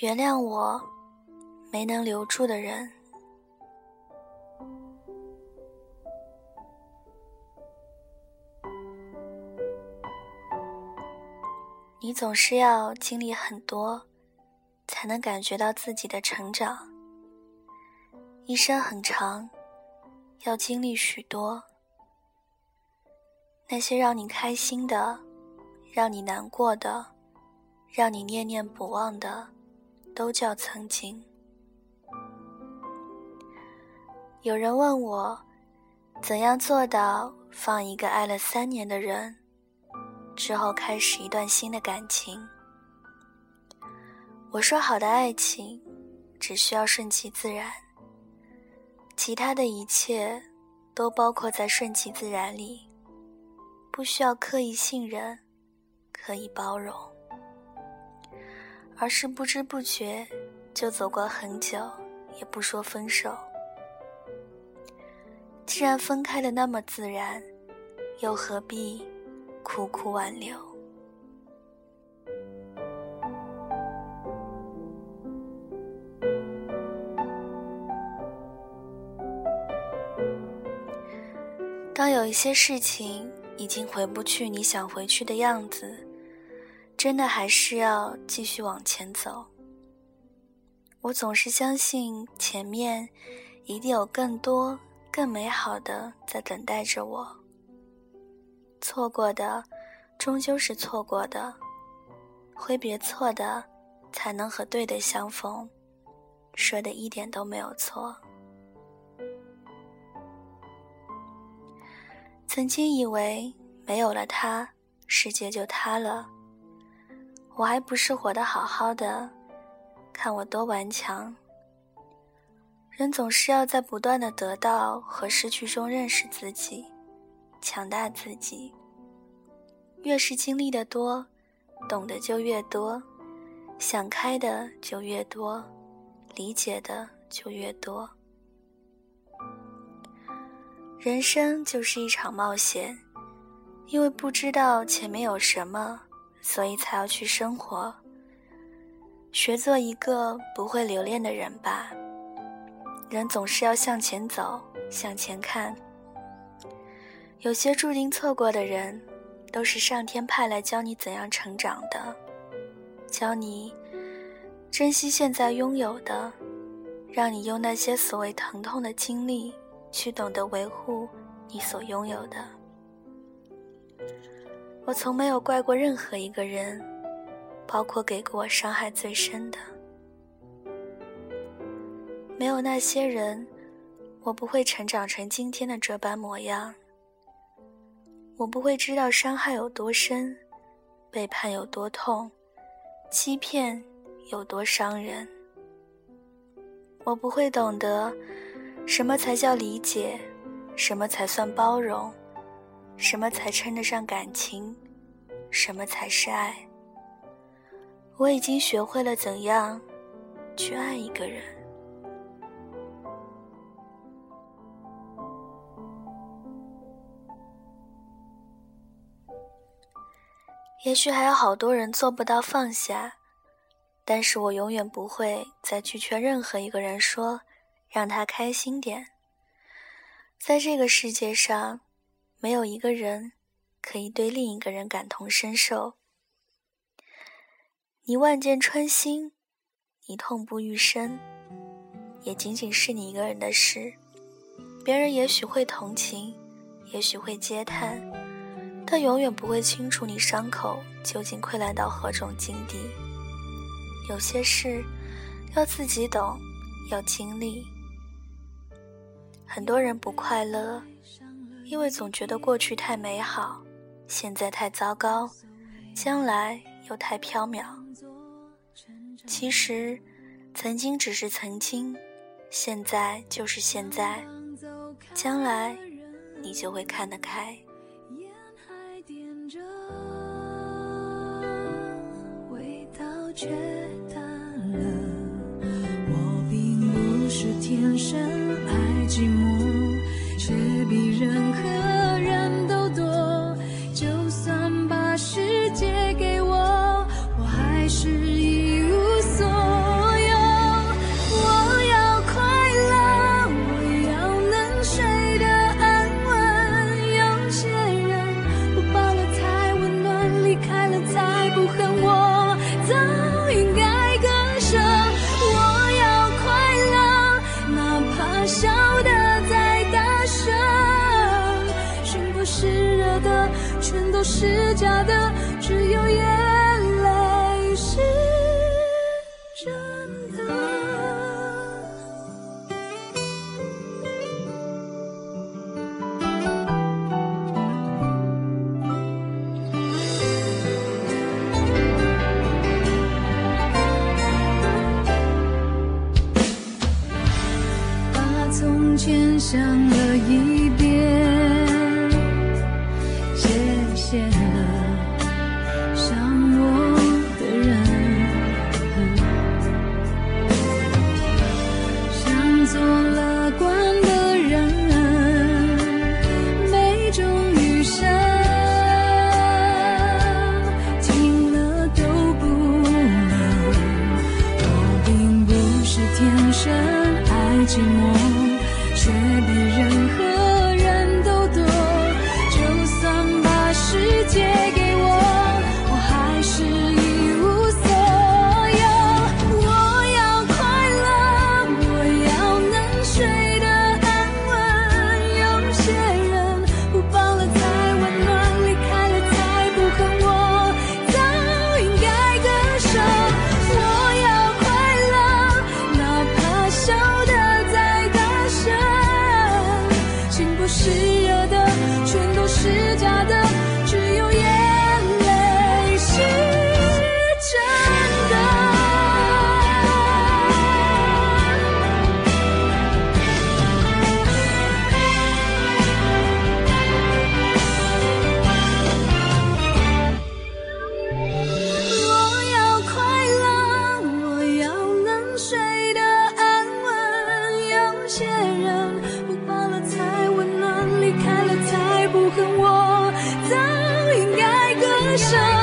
原谅我没能留住的人。你总是要经历很多，才能感觉到自己的成长。一生很长，要经历许多。那些让你开心的，让你难过的，让你念念不忘的，都叫曾经。有人问我，怎样做到放一个爱了三年的人，之后开始一段新的感情？我说，好的爱情，只需要顺其自然，其他的一切，都包括在顺其自然里。不需要刻意信任，可以包容，而是不知不觉就走过很久，也不说分手。既然分开的那么自然，又何必苦苦挽留？当有一些事情。已经回不去你想回去的样子，真的还是要继续往前走。我总是相信前面一定有更多、更美好的在等待着我。错过的，终究是错过的；挥别错的，才能和对的相逢。说的一点都没有错。曾经以为没有了他，世界就塌了。我还不是活得好好的，看我多顽强。人总是要在不断的得到和失去中认识自己，强大自己。越是经历的多，懂得就越多，想开的就越多，理解的就越多。人生就是一场冒险，因为不知道前面有什么，所以才要去生活。学做一个不会留恋的人吧。人总是要向前走，向前看。有些注定错过的人，都是上天派来教你怎样成长的，教你珍惜现在拥有的，让你用那些所谓疼痛的经历。去懂得维护你所拥有的。我从没有怪过任何一个人，包括给过我伤害最深的。没有那些人，我不会成长成今天的这般模样。我不会知道伤害有多深，背叛有多痛，欺骗有多伤人。我不会懂得。什么才叫理解？什么才算包容？什么才称得上感情？什么才是爱？我已经学会了怎样去爱一个人。也许还有好多人做不到放下，但是我永远不会再去劝任何一个人说。让他开心点。在这个世界上，没有一个人可以对另一个人感同身受。你万箭穿心，你痛不欲生，也仅仅是你一个人的事。别人也许会同情，也许会嗟叹，但永远不会清楚你伤口究竟溃烂到何种境地。有些事要自己懂，要经历。很多人不快乐，因为总觉得过去太美好，现在太糟糕，将来又太缥缈。其实，曾经只是曾经，现在就是现在，将来你就会看得开。却淡了，我并不是天生。都是假的，只有眼生